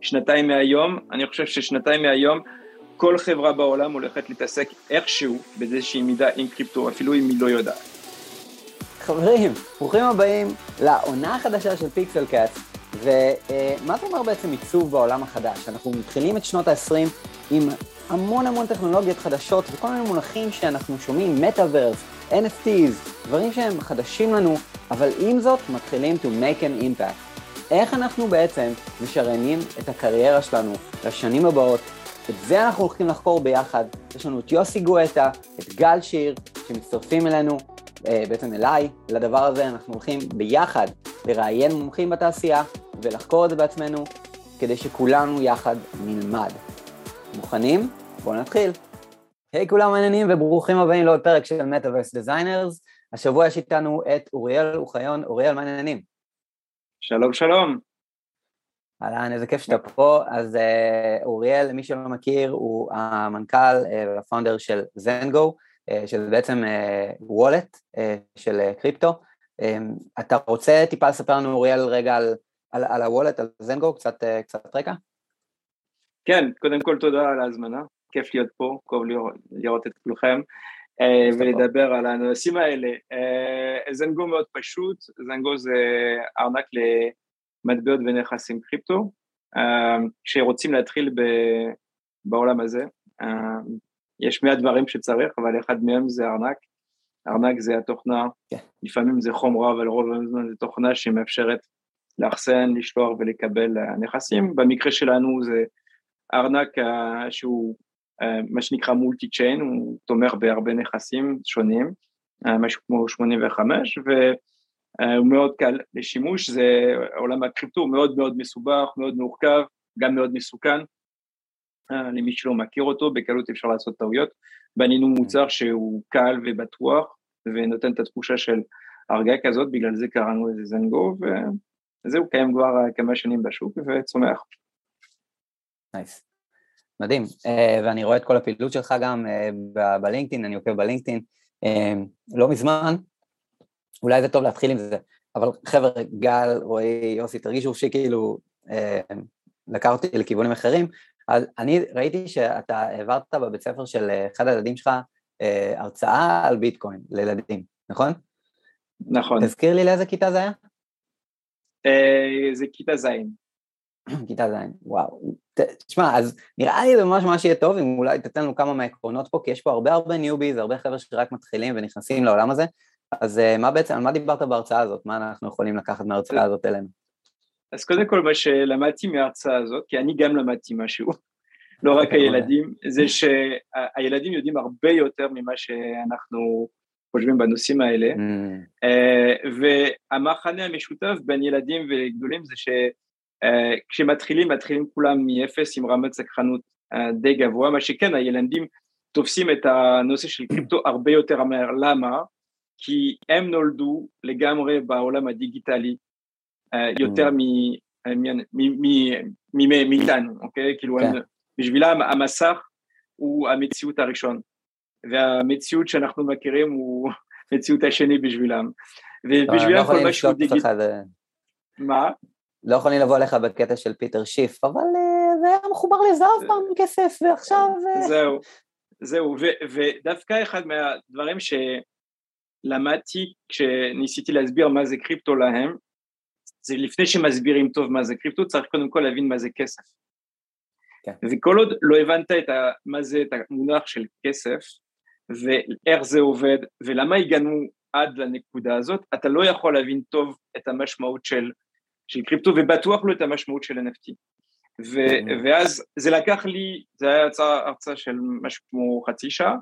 שנתיים מהיום, אני חושב ששנתיים מהיום כל חברה בעולם הולכת להתעסק איכשהו באיזושהי מידה עם קריפטו, אפילו אם היא לא יודעת. חברים, ברוכים הבאים לעונה החדשה של פיקסל קאט, ומה זה אומר בעצם עיצוב בעולם החדש? אנחנו מתחילים את שנות ה-20 עם המון המון טכנולוגיות חדשות וכל מיני מונחים שאנחנו שומעים, מטאוורס, NFTs, דברים שהם חדשים לנו, אבל עם זאת מתחילים to make an impact. איך אנחנו בעצם משריינים את הקריירה שלנו לשנים הבאות, את זה אנחנו הולכים לחקור ביחד. יש לנו את יוסי גואטה, את גל שיר, שמצטרפים אלינו, אה, בעצם אליי, לדבר הזה. אנחנו הולכים ביחד לראיין מומחים בתעשייה ולחקור את זה בעצמנו, כדי שכולנו יחד נלמד. מוכנים? בואו נתחיל. היי hey, כולם מעניינים וברוכים הבאים לעוד פרק של Metaverse Designers. השבוע יש איתנו את אוריאל אוחיון. אוריאל, מה העניינים? שלום, שלום. אהלן, איזה כיף שאתה פה. אז uh, אוריאל, מי שלא מכיר, הוא המנכ"ל והפאונדר uh, של זנגו, uh, שזה בעצם וולט של קריפטו. אתה רוצה טיפה לספר לנו, אוריאל, רגע על, על, על הוולט, על זנגו, קצת, קצת רקע? כן, קודם כל תודה על ההזמנה, כיף להיות פה, כיף לראות, לראות את כולכם. ולדבר על הנושאים האלה. זנגו מאוד פשוט, זנגו זה ארנק למטבעות ונכסים קריפטו, uh, שרוצים להתחיל ב, בעולם הזה. Uh, יש מעט דברים שצריך, אבל אחד מהם זה ארנק. ארנק זה התוכנה, yeah. כן. לפעמים זה חומרה, אבל רוב הזמן זה תוכנה שמאפשרת לאחסן, לשלוח ולקבל נכסים. במקרה שלנו זה ארנק שהוא אה, מה שנקרא מולטי צ'יין, הוא תומך בהרבה נכסים שונים, אה, משהו כמו 85, והוא מאוד קל לשימוש, זה עולם הקריפטו מאוד מאוד מסובך, מאוד מורכב, גם מאוד מסוכן, אה, למי שלא מכיר אותו, בקלות אפשר לעשות טעויות, בנינו מוצר שהוא קל ובטוח, ונותן את התחושה של הרגה כזאת, בגלל זה קראנו לזה זנגו, וזהו, קיים כבר כמה שנים בשוק וצומח. נייס. Nice. מדהים, אה, ואני רואה את כל הפעילות שלך גם אה, בלינקדאין, אני עוקב בלינקדאין, אה, לא מזמן, אולי זה טוב להתחיל עם זה, אבל חבר'ה, גל, רועי, יוסי, תרגישו שכאילו לקח אותי לכיוונים אחרים, אז אני ראיתי שאתה העברת בבית ספר של אחד הילדים שלך הרצאה על ביטקוין לילדים, נכון? נכון. תזכיר לי לאיזה כיתה זה היה? זה כיתה ז'. כיתה ז', וואו. תשמע, אז נראה לי זה ממש ממש יהיה טוב אם אולי תתן לנו כמה מהעקרונות פה, כי יש פה הרבה הרבה ניוביז, הרבה חבר'ה שרק מתחילים ונכנסים לעולם הזה, אז אה, מה בעצם, על מה דיברת בהרצאה הזאת? מה אנחנו יכולים לקחת מההרצאה הזאת אלינו? אז קודם כל מה שלמדתי מההרצאה הזאת, כי אני גם למדתי משהו, לא רק הילדים, זה שהילדים יודעים הרבה יותר ממה שאנחנו חושבים בנושאים האלה, mm. אה, והמחנה המשותף בין ילדים וגדולים זה ש... Uh, כשמתחילים, מתחילים כולם מאפס עם רמת סקרנות uh, די גבוה, מה שכן הילדים תופסים את הנושא של קריפטו הרבה יותר מהר, למה? כי הם נולדו לגמרי בעולם הדיגיטלי uh, יותר מאיתנו, אוקיי? כאילו כן. בשבילם המסך הוא המציאות הראשון, והמציאות שאנחנו מכירים הוא מציאות השני בשבילם. ובשבילם לא, כל מה שהוא דיגיטלי... מה? לא יכולים לבוא אליך בקטע של פיטר שיף, אבל uh, זה היה מחובר לזהב פעם כסף, ועכשיו... Uh... זהו, זהו, ודווקא אחד מהדברים שלמדתי כשניסיתי להסביר מה זה קריפטו להם, זה לפני שמסבירים טוב מה זה קריפטו, צריך קודם כל להבין מה זה כסף. כן. וכל עוד לא הבנת את ה, מה זה את המונח של כסף, ואיך זה עובד, ולמה הגענו עד לנקודה הזאת, אתה לא יכול להבין טוב את המשמעות של של קריפטו ובטוח לא את המשמעות של NFT. ו, mm-hmm. ואז זה לקח לי, זה היה הרצאה, הרצאה של משהו כמו חצי שעה,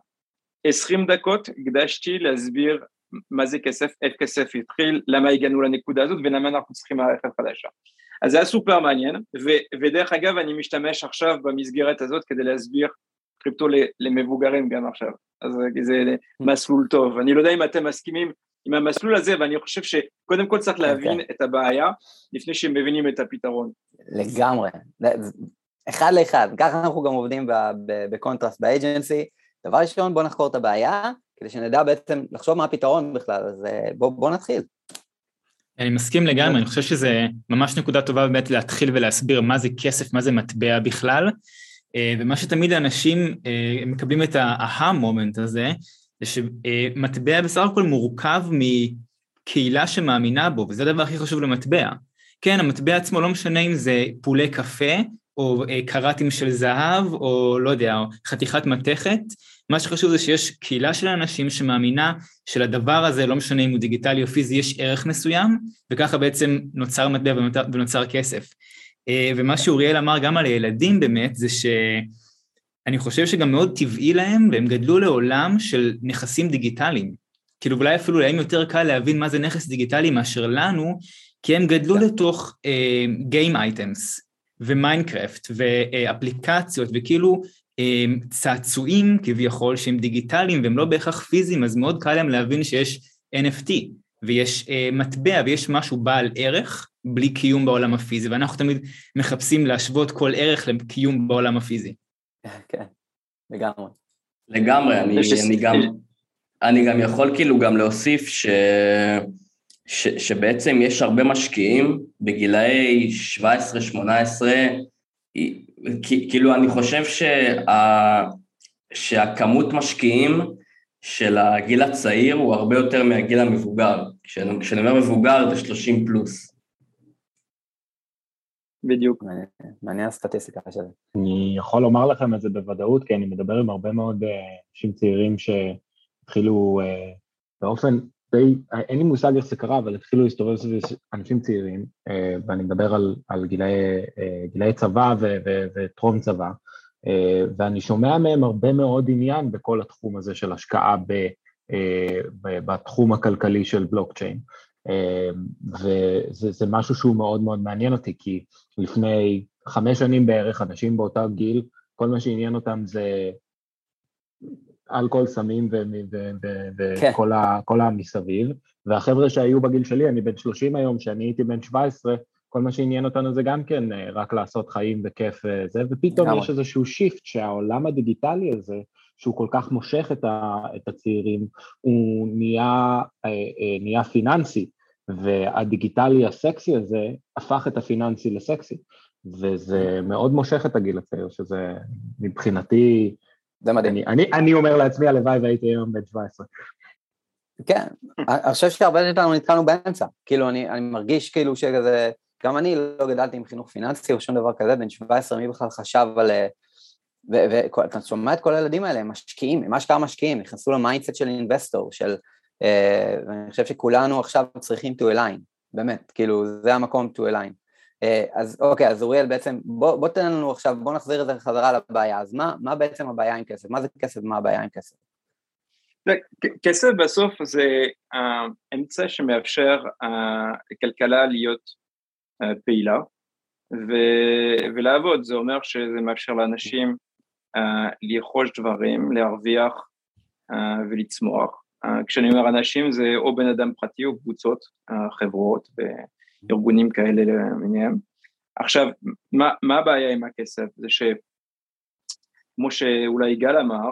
עשרים דקות הקדשתי להסביר מה זה כסף, איך כסף התחיל, למה הגענו לנקודה הזאת ולמה אנחנו צריכים מערכת חדשה. אז זה היה סופר מעניין, ו, ודרך אגב אני משתמש עכשיו במסגרת הזאת כדי להסביר קריפטו למבוגרים גם עכשיו, אז זה mm-hmm. מסלול טוב, אני לא יודע אם אתם מסכימים עם המסלול הזה, ואני חושב שקודם כל צריך להבין okay. אוקיי. את הבעיה לפני שהם מבינים את הפתרון. לגמרי, אחד לאחד, ככה אנחנו גם עובדים בקונטרסט ב agency. דבר ראשון, בואו נחקור את הבעיה, כדי שנדע בעצם לחשוב מה הפתרון בכלל, אז אה, בואו בוא נתחיל. אני מסכים לגמרי, אני חושב שזה ממש נקודה טובה באמת להתחיל ולהסביר מה זה כסף, מה זה מטבע בכלל, אה, ומה שתמיד האנשים אה, מקבלים את ההה מומנט הזה, זה שמטבע בסך הכל מורכב מקהילה שמאמינה בו, וזה הדבר הכי חשוב למטבע. כן, המטבע עצמו לא משנה אם זה פולי קפה, או אה, קראטים של זהב, או לא יודע, חתיכת מתכת, מה שחשוב זה שיש קהילה של אנשים שמאמינה שלדבר הזה, לא משנה אם הוא דיגיטלי או פיזי, יש ערך מסוים, וככה בעצם נוצר מטבע ונוצר כסף. אה, ומה שאוריאל אמר גם על הילדים באמת, זה שאני חושב שגם מאוד טבעי להם, והם גדלו לעולם של נכסים דיגיטליים. כאילו אולי אפילו להם יותר קל להבין מה זה נכס דיגיטלי מאשר לנו, כי הם גדלו. כן. לתוך uh, items ומיינקראפט ואפליקציות, וכאילו uh, צעצועים כביכול שהם דיגיטליים והם לא בהכרח פיזיים, אז מאוד קל להם להבין שיש NFT ויש uh, מטבע ויש משהו בעל ערך בלי קיום בעולם הפיזי, ואנחנו תמיד מחפשים להשוות כל ערך לקיום בעולם הפיזי. כן, לגמרי. לגמרי, אני, אני, גם, אני גם יכול כאילו גם להוסיף ש... ש, שבעצם יש הרבה משקיעים בגילאי 17-18, כאילו אני חושב שה, שהכמות משקיעים של הגיל הצעיר הוא הרבה יותר מהגיל המבוגר. כשאני, כשאני אומר מבוגר זה 30 פלוס. בדיוק. מעניין הסטטיסטיקה של זה. אני יכול לומר לכם את זה בוודאות, כי אני מדבר עם הרבה מאוד אה, אנשים צעירים שהתחילו אה, באופן די, אין לי מושג איך זה קרה, אבל התחילו להסתובב סביב אנשים צעירים, אה, ואני מדבר על, על גילאי, אה, גילאי צבא ו, ו, וטרום צבא, אה, ואני שומע מהם הרבה מאוד עניין בכל התחום הזה של השקעה ב, בתחום הכלכלי של בלוקצ'יין. וזה משהו שהוא מאוד מאוד מעניין אותי, כי לפני חמש שנים בערך, אנשים באותה גיל, כל מה שעניין אותם זה אלכוהול, סמים וכל כן. המסביב, והחבר'ה שהיו בגיל שלי, אני בן 30 היום, שאני הייתי בן 17, כל מה שעניין אותנו זה גם כן אה, רק לעשות חיים וכיף וזה, אה, ופתאום יש איזשהו shift שהעולם הדיגיטלי הזה, שהוא כל כך מושך את, ה, את הצעירים, הוא נהיה, אה, נהיה פיננסי, והדיגיטלי הסקסי הזה הפך את הפיננסי לסקסי, וזה מאוד מושך את הגיל הצעיר, שזה מבחינתי זה מדהים. אני, אני, אני אומר לעצמי, הלוואי והייתי היום בן 17. כן, אני חושב שהרבה מאיתנו נתקענו באמצע, כאילו אני, אני מרגיש כאילו שכזה, גם אני לא גדלתי עם חינוך פיננסי או שום דבר כזה, בן 17 מי בכלל חשב על... ואתה שומע את כל הילדים האלה, הם משקיעים, הם אשכרה משקיעים, נכנסו ל mindset של investor, של... אה, ואני חושב שכולנו עכשיו צריכים to align, באמת, כאילו זה המקום to align. אה, אז אוקיי, אז אוריאל בעצם, בוא, בוא תן לנו עכשיו, בוא נחזיר את זה חזרה לבעיה, אז מה, מה בעצם הבעיה עם כסף? מה זה כסף ומה הבעיה עם כסף? כסף בסוף זה האמצע שמאפשר לכלכלה להיות אה, פעילה ו- ולעבוד, זה אומר שזה מאפשר לאנשים אה, לרכוש דברים, להרוויח ולצמוח. כשאני אומר אנשים זה או בן אדם פרטי או קבוצות, חברות ארגונים כאלה למיניהם. עכשיו, מה, מה הבעיה עם הכסף? זה שכמו שאולי יגאל אמר,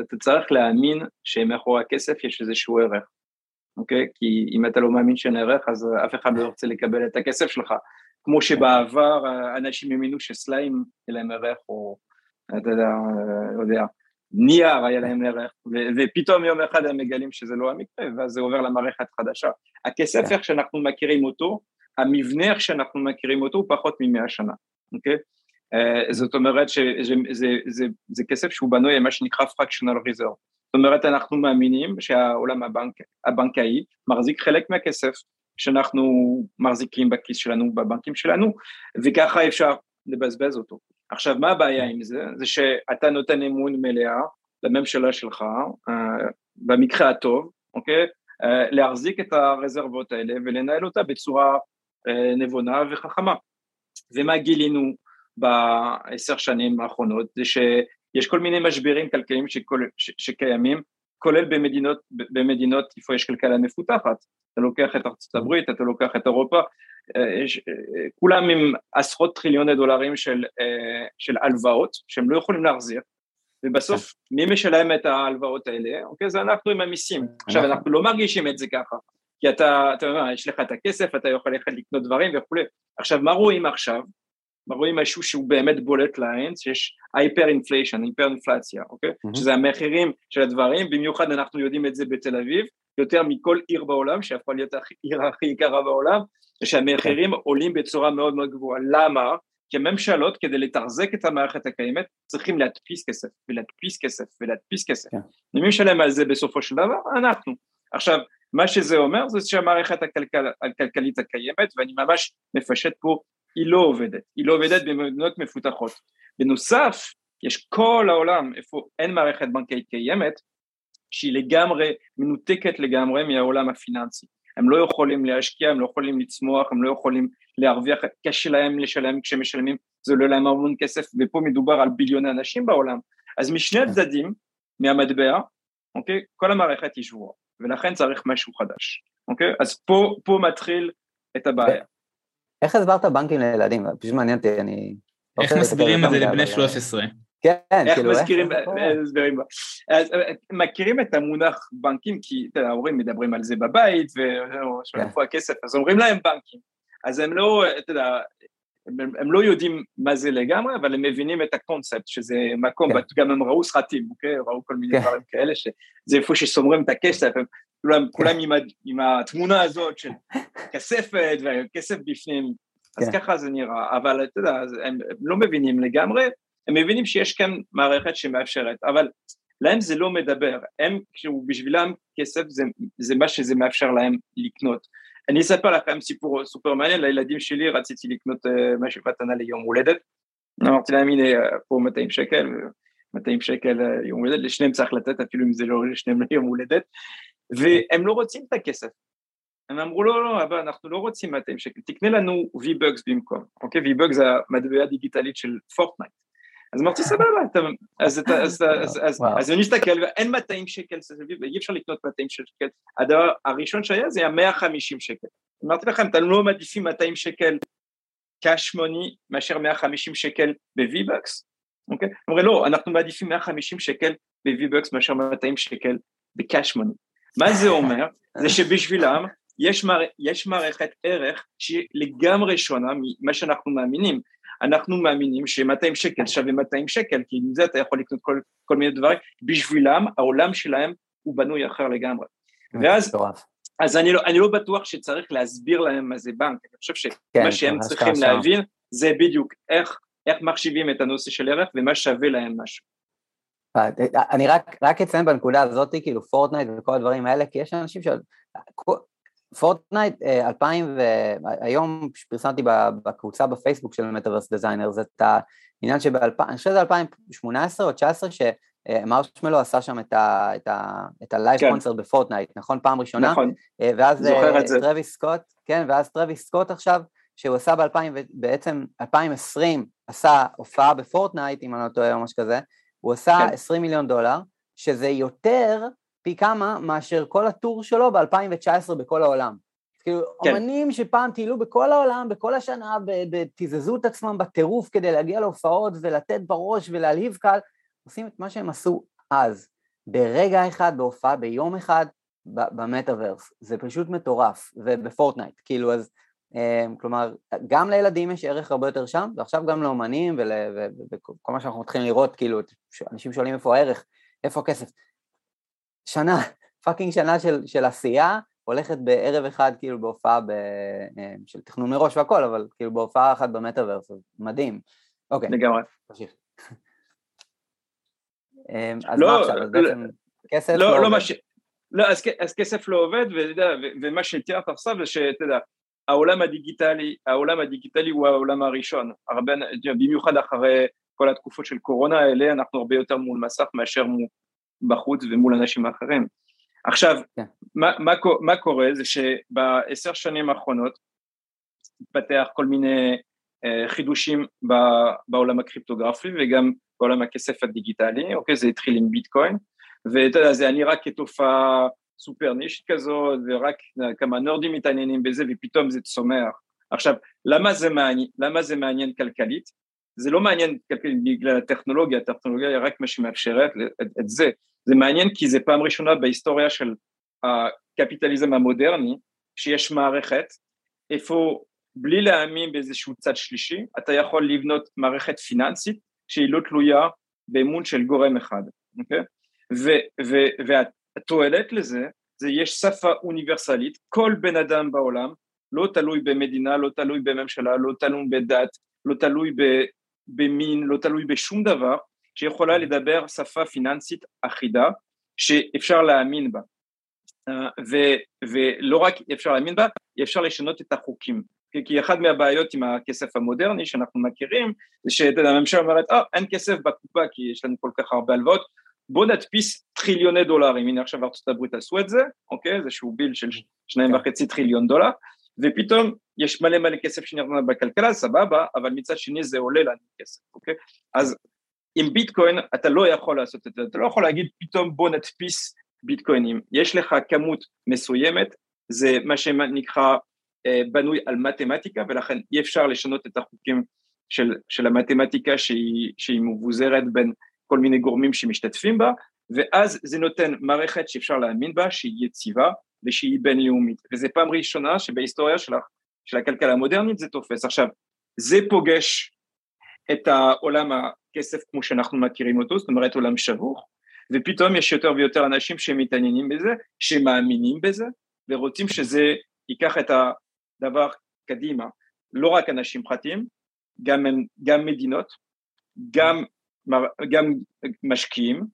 אתה צריך להאמין שמאחורי הכסף יש איזשהו ערך, אוקיי? כי אם אתה לא מאמין שאין ערך, אז אף אחד לא ירצה לקבל את הכסף שלך. כמו שבעבר אנשים האמינו שסליים יהיה להם ערך, או אתה יודע, לא יודע, נייר היה להם ערך, ופתאום יום אחד הם מגלים שזה לא המקרה, ואז זה עובר למערכת חדשה. הכסף, כן. איך שאנחנו מכירים אותו, המבנה איך שאנחנו מכירים אותו הוא פחות ממאה שנה, אוקיי? Uh, זאת אומרת שזה זה, זה, זה כסף שהוא בנוי על מה שנקרא fractional reserve, זאת אומרת אנחנו מאמינים שהעולם הבנק, הבנקאי מחזיק חלק מהכסף שאנחנו מחזיקים בכיס שלנו, בבנקים שלנו, וככה אפשר לבזבז אותו. עכשיו מה הבעיה עם זה? זה שאתה נותן אמון מלאה לממשלה שלך, uh, במקרה הטוב, אוקיי? Uh, להחזיק את הרזרבות האלה ולנהל אותה בצורה אה, נבונה וחכמה. ומה גילינו בעשר שנים האחרונות זה שיש כל מיני משברים כלכליים שכל, ש, שקיימים כולל במדינות, במדינות איפה יש כלכלה מפותחת, אתה לוקח את ארצות הברית, אתה לוקח את אירופה, אה, אה, כולם עם עשרות טריליוני דולרים של, של הלוואות שהם לא יכולים להחזיר, ובסוף מי משלם את ההלוואות האלה? אוקיי, זה אנחנו עם המיסים. עכשיו אנחנו לא מרגישים את זה ככה, כי אתה, אתה יודע, יש לך את הכסף, אתה יכול ללכת לקנות דברים וכולי. עכשיו, מה רואים עכשיו? מה רואים משהו שהוא באמת בולט לעין, שיש hyper inflation, היפר אינפלציה, אוקיי? שזה המחירים של הדברים, במיוחד אנחנו יודעים את זה בתל אביב, יותר מכל עיר בעולם, שהפכה להיות העיר הכי יקרה בעולם, שהמחירים okay. עולים בצורה מאוד מאוד גבוהה. למה? כי הממשלות, כדי לתחזק את המערכת הקיימת, צריכים להדפיס כסף, ולהדפיס כסף, ולהדפיס כסף. Okay. ומי משלם על זה בסופו של דבר? אנחנו. עכשיו, מה שזה אומר זה שהמערכת הכלכל, הכלכלית הקיימת, ואני ממש מפשט פה, היא לא עובדת, היא לא עובדת במדינות מפותחות. בנוסף, יש כל העולם איפה אין מערכת בנקאית קיימת, שהיא לגמרי מנותקת לגמרי מהעולם הפיננסי. הם לא יכולים להשקיע, הם לא יכולים לצמוח, הם לא יכולים להרוויח, קשה להם לשלם כשמשלמים, זה עולה להם המון כסף, ופה מדובר על ביליוני אנשים בעולם. אז משני הצדדים, מהמטבע, אוקיי, כל המערכת היא שבועה, ולכן צריך משהו חדש, אוקיי? אז פה, פה מתחיל את הבעיה. איך הסברת בנקים לילדים? פשוט מעניין אותי, אני... איך מסבירים את זה לבני 13? כן, איך כאילו, מזכירים, הסברים, אז אה, מכירים את המונח בנקים, כי אתה יודע, ההורים מדברים על זה בבית, ואיפה כן. הכסף, אז אומרים להם בנקים, אז הם לא, אתה יודע, הם, הם לא יודעים מה זה לגמרי, אבל הם מבינים את הקונספט, שזה מקום, כן. גם הם ראו סרטים, אוקיי? ראו כל מיני כן. דברים כאלה, שזה איפה שסומרים את הכסף, הם כולם, כולם עם, עם התמונה הזאת של כספת וכסף בפנים, אז ככה זה נראה, אבל אתה יודע, הם, הם לא מבינים לגמרי, הם מבינים שיש כאן מערכת שמאפשרת, אבל להם זה לא מדבר, הם, בשבילם כסף זה, זה מה שזה מאפשר להם לקנות. אני אספר לכם סיפור סופר מעניין, לילדים שלי רציתי לקנות uh, משהו מתנה ליום הולדת, אמרתי להם הנה פה 200 שקל, 200 שקל uh, יום הולדת, לשניהם צריך לתת אפילו אם זה לא לשניהם ליום הולדת, והם לא רוצים את הכסף, הם אמרו לא, לא, אבל אנחנו לא רוצים 200 שקל, תקנה לנו V-Bucks במקום, אוקיי? V-Bucks זה המטבע הדיגיטלית של פורטנייט. אז אמרתי סבבה, אז אני מסתכל ואין 200 שקל, אי אפשר לקנות 200 שקל, הדבר הראשון שהיה זה היה 150 שקל. אמרתי לכם, אתם לא מעדיפים 200 שקל cash money מאשר 150 שקל ב-V-Bucks, אוקיי? אומרים לא, אנחנו מעדיפים 150 שקל ב-V-Bucks מאשר 200 שקל ב-cash money. מה זה אומר? זה שבשבילם יש, מער, יש מערכת ערך שהיא לגמרי שונה ממה שאנחנו מאמינים. אנחנו מאמינים ש-200 שקל שווה 200 שקל, כי עם זה אתה יכול לקנות כל, כל מיני דברים, בשבילם העולם שלהם הוא בנוי אחר לגמרי. ואז, אז אני לא, אני לא בטוח שצריך להסביר להם מה זה בנק, אני חושב שמה כן, שהם צריכים להבין זה בדיוק איך, איך מחשיבים את הנושא של ערך ומה שווה להם משהו. אני רק, רק אציין בנקודה הזאת, כאילו פורטנייט וכל הדברים האלה, כי יש אנשים ש... פורטנייט 2000, אה, והיום פרסמתי בקבוצה בפייסבוק של מטאברס דיזיינרס את העניין שב-2000, אני חושב שזה 2018 או 2019, שמרשמלו עשה שם את ה live כן. concert בפורטנייט, נכון? פעם ראשונה? נכון, אה, ואז זוכר את זה. טרוויס סקוט, כן, ואז טרוויס סקוט עכשיו, שהוא עשה ב-2000, בעצם 2020 עשה הופעה בפורטנייט, אם אני לא טועה או משהו כזה, הוא עשה כן. 20 מיליון דולר, שזה יותר פי כמה מאשר כל הטור שלו ב-2019 בכל העולם. כאילו, כן. אומנים שפעם טיילו בכל העולם, בכל השנה, תיזזו את עצמם בטירוף כדי להגיע להופעות ולתת בראש ולהלהיב קהל, עושים את מה שהם עשו אז, ברגע אחד, בהופעה, ביום אחד, במטאוורס. זה פשוט מטורף, ובפורטנייט, כאילו, אז, אה, כלומר, גם לילדים יש ערך הרבה יותר שם, ועכשיו גם לאומנים וכל מה שאנחנו מתחילים לראות, כאילו, אנשים שואלים איפה הערך, איפה הכסף. שנה, fucking שנה של, של עשייה, הולכת בערב אחד כאילו בהופעה ב, אה, של תכנון מראש והכל, אבל כאילו בהופעה אחת במטאוורס, מדהים. אוקיי. לגמרי. תמשיך. אמ, אז לא, מה עכשיו? אז בעצם לא, כסף לא, לא, לא עובד. לא, אז, אז כסף לא עובד, ואתה ומה שתיארת עכשיו זה שאתה יודע, העולם הדיגיטלי, העולם הדיגיטלי הוא העולם הראשון, הרבה, במיוחד אחרי כל התקופות של קורונה האלה, אנחנו הרבה יותר מול מסך מאשר מול, בחוץ ומול אנשים אחרים. עכשיו, yeah. כן. מה, מה, מה קורה זה שבעשר שנים האחרונות התפתח כל מיני uh, חידושים ב, בעולם הקריפטוגרפי וגם בעולם הכסף הדיגיטלי, אוקיי? זה התחיל עם ביטקוין, ואתה יודע, זה נראה כתופעה סופר נישט כזאת, ורק כמה נורדים מתעניינים בזה, ופתאום זה צומח. עכשיו, למה זה מעניין, למה זה מעניין כלכלית? זה לא מעניין בגלל הטכנולוגיה, הטכנולוגיה היא רק מה שמאפשרת את, את זה, זה מעניין כי זה פעם ראשונה בהיסטוריה של הקפיטליזם המודרני, שיש מערכת, איפה בלי להאמין באיזשהו צד שלישי, אתה יכול לבנות מערכת פיננסית שהיא לא תלויה באמון של גורם אחד, אוקיי? והתועלת לזה, זה יש שפה אוניברסלית, כל בן אדם בעולם, לא תלוי במדינה, לא תלוי בממשלה, לא תלוי בדת, לא תלוי במין, לא תלוי בשום דבר, שיכולה לדבר שפה פיננסית אחידה, שאפשר להאמין בה. אה, ו, ולא רק אפשר להאמין בה, אפשר לשנות את החוקים. כי אחת מהבעיות עם הכסף המודרני שאנחנו מכירים, זה שהממשלה אומרת, אה, אין כסף בקופה כי יש לנו כל כך הרבה הלוואות, בוא נדפיס טריליוני דולרים, הנה עכשיו ארצות הברית עשו את זה, אוקיי, זה שהוא ביל של שניים כן. וחצי טריליון דולר, ופתאום יש מלא מלא כסף שנראה בכלכלה, סבבה, אבל מצד שני זה עולה לנו כסף, אוקיי? אז עם ביטקוין אתה לא יכול לעשות את זה, אתה לא יכול להגיד פתאום בוא נדפיס ביטקוינים, יש לך כמות מסוימת, זה מה שנקרא אה, בנוי על מתמטיקה ולכן אי אפשר לשנות את החוקים של, של המתמטיקה שהיא, שהיא מבוזרת בין כל מיני גורמים שמשתתפים בה ואז זה נותן מערכת שאפשר להאמין בה שהיא יציבה ושהיא בינלאומית. וזו פעם ראשונה שבהיסטוריה של, של הכלכלה המודרנית זה תופס. עכשיו זה פוגש את העולם הכסף כמו שאנחנו מכירים אותו זאת אומרת עולם שבוך ופתאום יש יותר ויותר אנשים שמתעניינים בזה שמאמינים בזה ורוצים שזה ייקח את הדבר קדימה. לא רק אנשים פרטיים גם, גם מדינות גם, גם משקיעים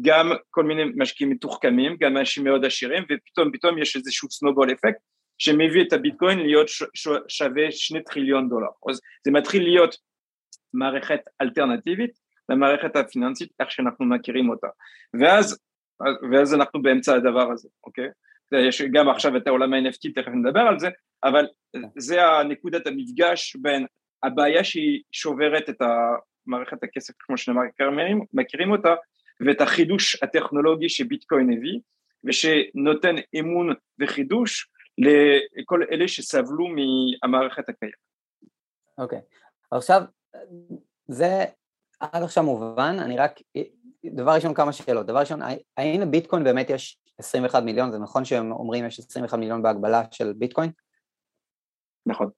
גם כל מיני משקיעים מתוחכמים, גם אנשים מאוד עשירים, ופתאום פתאום יש איזשהו סנובול אפקט שמביא את הביטקוין להיות שווה שני טריליון דולר. אז זה מתחיל להיות מערכת אלטרנטיבית למערכת הפיננסית איך שאנחנו מכירים אותה. ואז, ואז אנחנו באמצע הדבר הזה, אוקיי? יש גם עכשיו את העולם ה-NFT, תכף נדבר על זה, אבל זה הנקודת המפגש בין הבעיה שהיא שוברת את המערכת הכסף כמו שנאמר, מכירים אותה, ואת החידוש הטכנולוגי שביטקוין הביא ושנותן אמון וחידוש לכל אלה שסבלו מהמערכת הקיימת. אוקיי, okay. עכשיו זה עד עכשיו מובן, אני רק, דבר ראשון כמה שאלות, דבר ראשון, האם לביטקוין באמת יש 21 מיליון, זה נכון שהם אומרים יש 21 מיליון בהגבלה של ביטקוין? נכון.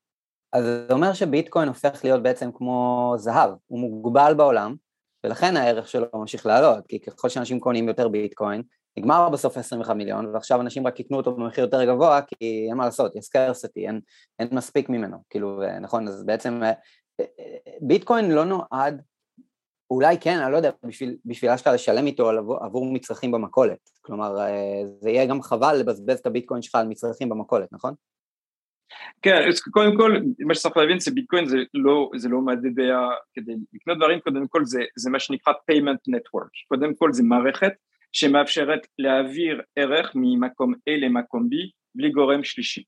אז זה אומר שביטקוין הופך להיות בעצם כמו זהב, הוא מוגבל בעולם, ולכן הערך שלו ממשיך לעלות, כי ככל שאנשים קונים יותר ביטקוין, נגמר בסוף 21 מיליון, ועכשיו אנשים רק יקנו אותו במחיר יותר גבוה, כי אין מה לעשות, יש סקרסיטי, אין, אין מספיק ממנו, כאילו, אה, נכון, אז בעצם אה, אה, ביטקוין לא נועד, אולי כן, אני לא יודע, בשביל, בשביל אשכרה לשלם איתו עבור, עבור מצרכים במכולת, כלומר, זה יהיה גם חבל לבזבז את הביטקוין שלך על מצרכים במכולת, נכון? כן, אז קודם כל, מה שצריך להבין זה ביטקוין זה לא, זה לא מדדי, כדי לקנות דברים, קודם כל זה, זה מה שנקרא payment network, קודם כל זה מערכת שמאפשרת להעביר ערך ממקום A למקום B בלי גורם שלישי.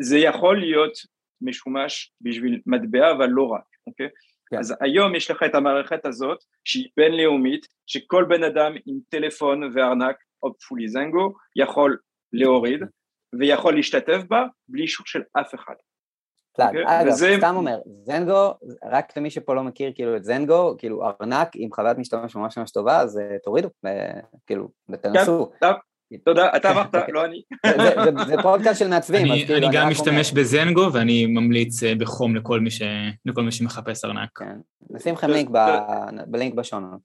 זה יכול להיות משומש בשביל מטבע אבל לא רק, אוקיי? כן. אז היום יש לך את המערכת הזאת שהיא בינלאומית, שכל בן אדם עם טלפון וארנק או פולי זנגו יכול להוריד ויכול להשתתף בה בלי אישור של אף אחד. פלאג. Okay? אוקיי? אגב, וזה... סתם אומר, זנגו, רק למי שפה לא מכיר כאילו את זנגו, כאילו ארנק עם חוויית משתמש ממש ממש טובה, אז אה, תורידו, כאילו, ותנסו. כן, תודה, אתה אמרת, אוקיי. לא אני. זה פודקאסט של מעצבים, אז כאילו... אני גם משתמש בזנגו, ואני ממליץ אה, בחום לכל מי שמחפש ארנק. כן, נשים לכם בלינק בשונות.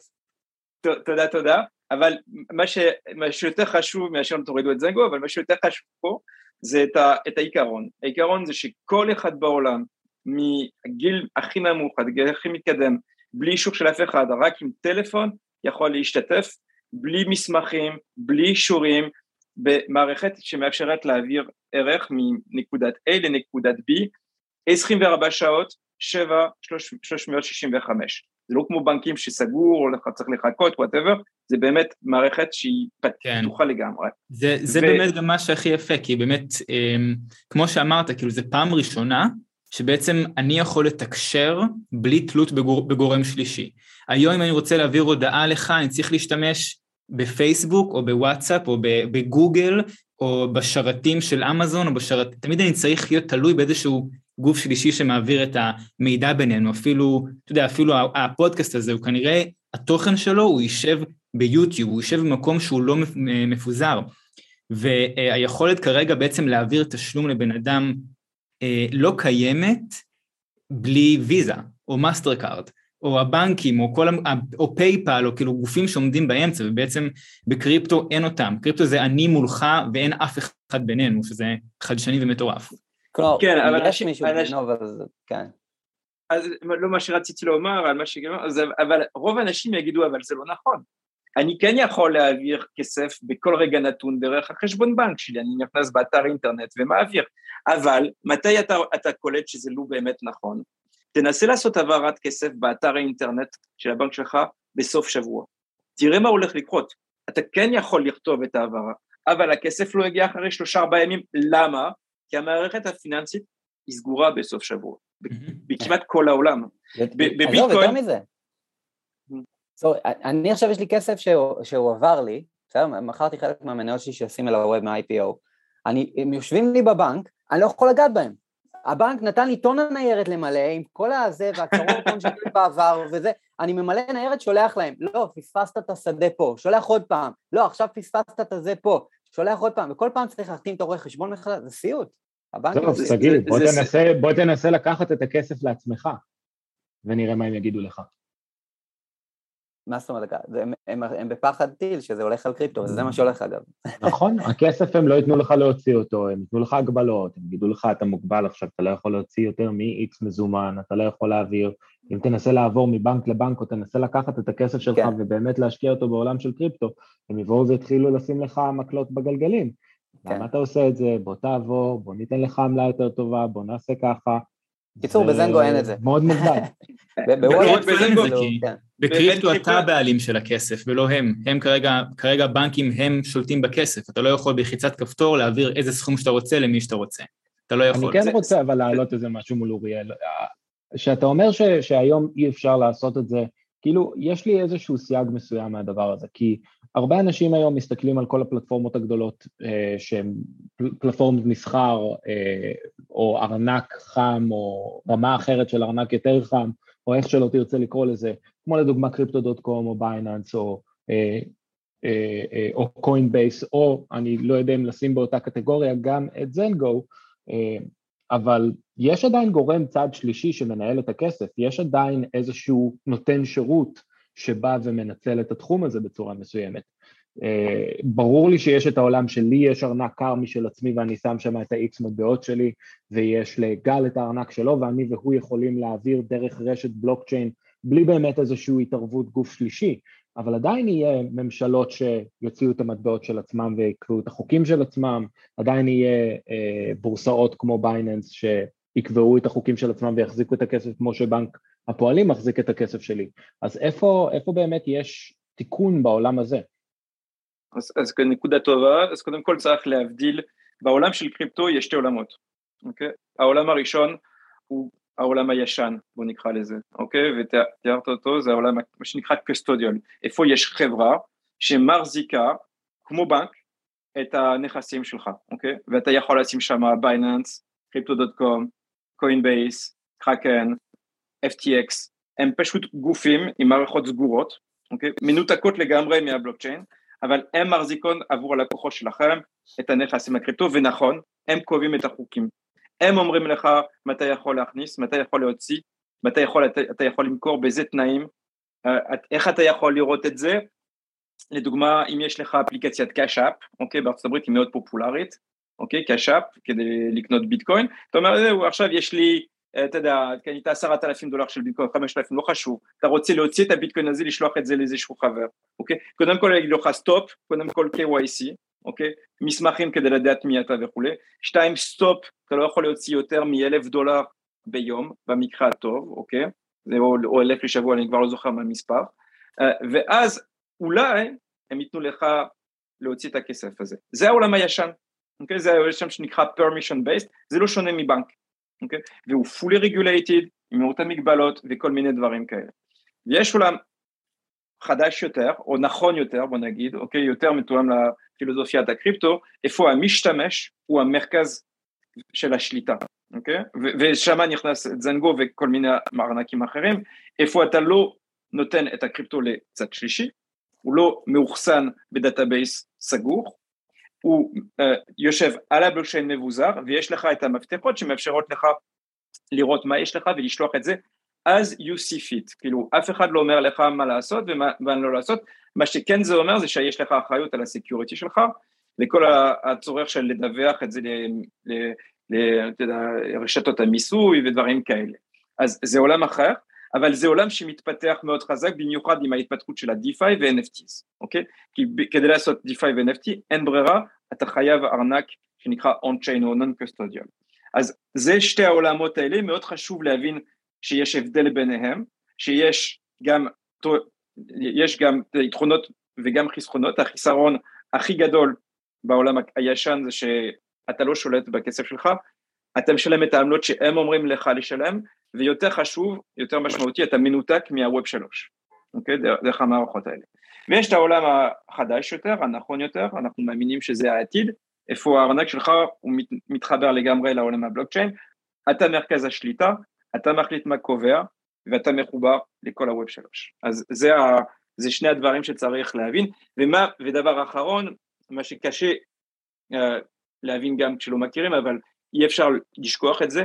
תודה, תודה. אבל מה, ש, מה שיותר חשוב מאשר תורידו את זנגו, אבל מה שיותר חשוב פה זה את, ה, את העיקרון. העיקרון זה שכל אחד בעולם, מהגיל הכי נמוך עד הגיל הכי מתקדם, בלי אישור של אף אחד, רק עם טלפון, יכול להשתתף, בלי מסמכים, בלי אישורים, במערכת שמאפשרת להעביר ערך מנקודת A לנקודת B, 24 שעות, 7, 365. זה לא כמו בנקים שסגור, או לך צריך לחכות, וואטאבר, זה באמת מערכת שהיא כן. פתוחה כן. לגמרי. זה, זה ו... באמת גם מה שהכי יפה, כי באמת, אמ, כמו שאמרת, כאילו זה פעם ראשונה שבעצם אני יכול לתקשר בלי תלות בגור, בגורם שלישי. היום אם אני רוצה להעביר הודעה לך, אני צריך להשתמש בפייסבוק או בוואטסאפ או בגוגל או בשרתים של אמזון או בשרת... תמיד אני צריך להיות תלוי באיזשהו גוף שלישי שמעביר את המידע בינינו, אפילו, אתה יודע, אפילו הפודקאסט הזה, הוא כנראה, התוכן שלו, הוא יישב ביוטיוב, הוא יישב במקום שהוא לא מפוזר. והיכולת כרגע בעצם להעביר תשלום לבן אדם אה, לא קיימת בלי ויזה או מאסטר קארד. או הבנקים, או, כל, או פייפל, או כאילו גופים שעומדים באמצע, ובעצם בקריפטו אין אותם. קריפטו זה אני מולך ואין אף אחד בינינו, שזה חדשני ומטורף. כלומר, כן, אבל יש מישהו בינינו, אבל כן. אז לא מה שרציתי לומר, על מה שגמר, אבל רוב האנשים יגידו, אבל זה לא נכון. אני כן יכול להעביר כסף בכל רגע נתון דרך החשבון בנק שלי, אני נכנס באתר אינטרנט ומעביר, אבל מתי אתה, אתה קולט שזה לא באמת נכון? תנסה לעשות העברת כסף באתר האינטרנט של הבנק שלך בסוף שבוע. תראה מה הולך לקרות. אתה כן יכול לכתוב את ההעברה, אבל הכסף לא יגיע אחרי שלושה ארבעה ימים. למה? כי המערכת הפיננסית היא סגורה בסוף שבוע, בכמעט כל העולם. עזוב, יותר מזה. אני עכשיו יש לי כסף שהוא עבר לי, בסדר? מכרתי חלק מהמניות שלי שעושים אל הווב מה-IPO. הם יושבים לי בבנק, אני לא יכול לגעת בהם. הבנק נתן לי טונה ניירת למלא עם כל הזה והצהרות הון שלי בעבר וזה, אני ממלא ניירת, שולח להם, לא, פספסת את השדה פה, שולח עוד פעם, לא, עכשיו פספסת את הזה פה, שולח עוד פעם, וכל פעם צריך להחתים את הרואה חשבון מחדש, זה סיוט. טוב, תגיד, בוא תנסה לקחת את הכסף לעצמך, ונראה מה הם יגידו לך. מה זאת אומרת? הם, הם, הם בפחד טיל שזה הולך על קריפטו, וזה מה שהולך אגב. נכון, הכסף הם לא ייתנו לך להוציא אותו, הם ייתנו לך הגבלות, הם יגידו לך אתה מוגבל עכשיו, אתה לא יכול להוציא יותר מ-X מזומן, אתה לא יכול להעביר, אם תנסה לעבור מבנק לבנק או תנסה לקחת את הכסף שלך כן. ובאמת להשקיע אותו בעולם של קריפטו, הם יבואו ויתחילו לשים לך מקלות בגלגלים. כן. למה אתה עושה את זה? בוא תעבור, בוא ניתן לך עמלה יותר טובה, בוא נעשה ככה. קיצור, בזנגו אין את זה. מאוד מוגבל. בקריפטו אתה הבעלים של הכסף ולא הם. הם כרגע, כרגע הבנקים הם שולטים בכסף. אתה לא יכול בלחיצת כפתור להעביר איזה סכום שאתה רוצה למי שאתה רוצה. אתה לא יכול. אני כן רוצה אבל להעלות איזה משהו מול אוריאל. שאתה אומר שהיום אי אפשר לעשות את זה, כאילו, יש לי איזשהו סייג מסוים מהדבר הזה, כי הרבה אנשים היום מסתכלים על כל הפלטפורמות הגדולות אה, שהן פלטפורמות מסחר אה, או ארנק חם או רמה אחרת של ארנק יותר חם או איך שלא תרצה לקרוא לזה, כמו לדוגמה קריפטו.קום או בייננס או, אה, אה, אה, או קוינבייס או אני לא יודע אם לשים באותה קטגוריה גם את זנגו, אבל יש עדיין גורם צד שלישי שמנהל את הכסף, יש עדיין איזשהו נותן שירות שבא ומנצל את התחום הזה בצורה מסוימת. ברור לי שיש את העולם שלי יש ארנק קר משל עצמי ואני שם שם את ה-X מטבעות שלי ויש לגל את הארנק שלו ואני והוא יכולים להעביר דרך רשת בלוקצ'יין בלי באמת איזושהי התערבות גוף שלישי, אבל עדיין יהיה ממשלות שיוציאו את המטבעות של עצמם ויקבעו את החוקים של עצמם, עדיין יהיה אה, בורסאות כמו בייננס שיקבעו את החוקים של עצמם ויחזיקו את הכסף כמו שבנק הפועלים מחזיק את הכסף שלי. אז איפה, איפה באמת יש תיקון בעולם הזה? אז, אז נקודה טובה, אז קודם כל צריך להבדיל, בעולם של קריפטו יש שתי עולמות, אוקיי? העולם הראשון הוא העולם הישן, בוא נקרא לזה, אוקיי? ותיארת אותו, זה העולם, מה שנקרא קסטודיון, איפה יש חברה שמחזיקה, כמו בנק, את הנכסים שלך, אוקיי? ואתה יכול לשים שם בייננס, קריפטו.קום, קוינבייס, קרקן, FTX, הם פשוט גופים עם מערכות סגורות, אוקיי? מנותקות לגמרי מהבלוקצ'יין, אבל הם מחזיקות עבור הלקוחות שלכם את הנכסים הקריפטו, ונכון, הם קובעים את החוקים. הם אומרים לך מתי יכול להכניס, מתי יכול להוציא, מתי יכול, אתה, אתה יכול למכור, באיזה תנאים, אה, איך אתה יכול לראות את זה. לדוגמה, אם יש לך אפליקציית קאשאפ, אוקיי, בארצות הברית היא מאוד פופולרית, אוקיי, קאשאפ, כדי לקנות ביטקוין, אתה אומר, זהו, עכשיו יש לי אה, אתה יודע, קנית עשרת אלפים דולר של ביטקוין, חמשת אלפים, לא חשוב, אתה רוצה להוציא את הביטקוין הזה, לשלוח את זה לאיזשהו חבר, אוקיי? קודם כל יגיד לך stop, קודם כל KYC, אוקיי? מסמכים כדי לדעת מי אתה וכולי, שתיים stop, אתה לא יכול להוציא יותר מאלף דולר ביום, במקרה הטוב, אוקיי? זה או, או אלף לשבוע, אני כבר לא זוכר מה המספר, אה, ואז אולי הם ייתנו לך להוציא את הכסף הזה. זה העולם הישן, אוקיי? זה העולם שנקרא permission based, זה לא שונה מבנק. אוקיי? והוא fully regulated עם אותן מגבלות וכל מיני דברים כאלה. ויש עולם חדש יותר, או נכון יותר בוא נגיד, אוקיי? יותר מתואם לפילוסופיית הקריפטו, איפה המשתמש הוא המרכז של השליטה, אוקיי? ושם נכנס זנגו וכל מיני ארנקים אחרים, איפה אתה לא נותן את הקריפטו לצד שלישי, הוא לא מאוחסן ב database סגור, הוא uh, יושב על הבלוקצ'יין מבוזר ויש לך את המפתחות שמאפשרות לך לראות מה יש לך ולשלוח את זה as you see fit, כאילו אף אחד לא אומר לך מה לעשות ומה לא לעשות, מה שכן זה אומר זה שיש לך אחריות על ה security שלך וכל הצורך של לדווח את זה לרשתות המיסוי ודברים כאלה. אז זה עולם אחר, אבל זה עולם שמתפתח מאוד חזק, במיוחד עם ההתפתחות של ה-DeFi ו-NFTs, אוקיי? כי כדי לעשות DeFi ו-NFT אין ברירה, אתה חייב ארנק שנקרא on-chain או non-custodial. אז זה שתי העולמות האלה, מאוד חשוב להבין שיש הבדל ביניהם, שיש גם, יש גם יתרונות וגם חסכונות, החיסרון הכי גדול בעולם הישן זה שאתה לא שולט בכסף שלך, אתה משלם את העמלות שהם אומרים לך לשלם, ויותר חשוב, יותר משמעותי, אתה מנותק מהווב שלוש, אוקיי? דרך, המערכות האלה. ויש את העולם החדש יותר, הנכון יותר, אנחנו מאמינים שזה העתיד, איפה הארנק שלך הוא מתחבר לגמרי לעולם הבלוקצ'יין, אתה מרכז השליטה, אתה מחליט מה קובע, ואתה מחובר לכל הווב שלוש. אז זה, ה, זה שני הדברים שצריך להבין, ומה, ודבר אחרון, מה שקשה uh, להבין גם כשלא מכירים, אבל אי אפשר לשכוח את זה,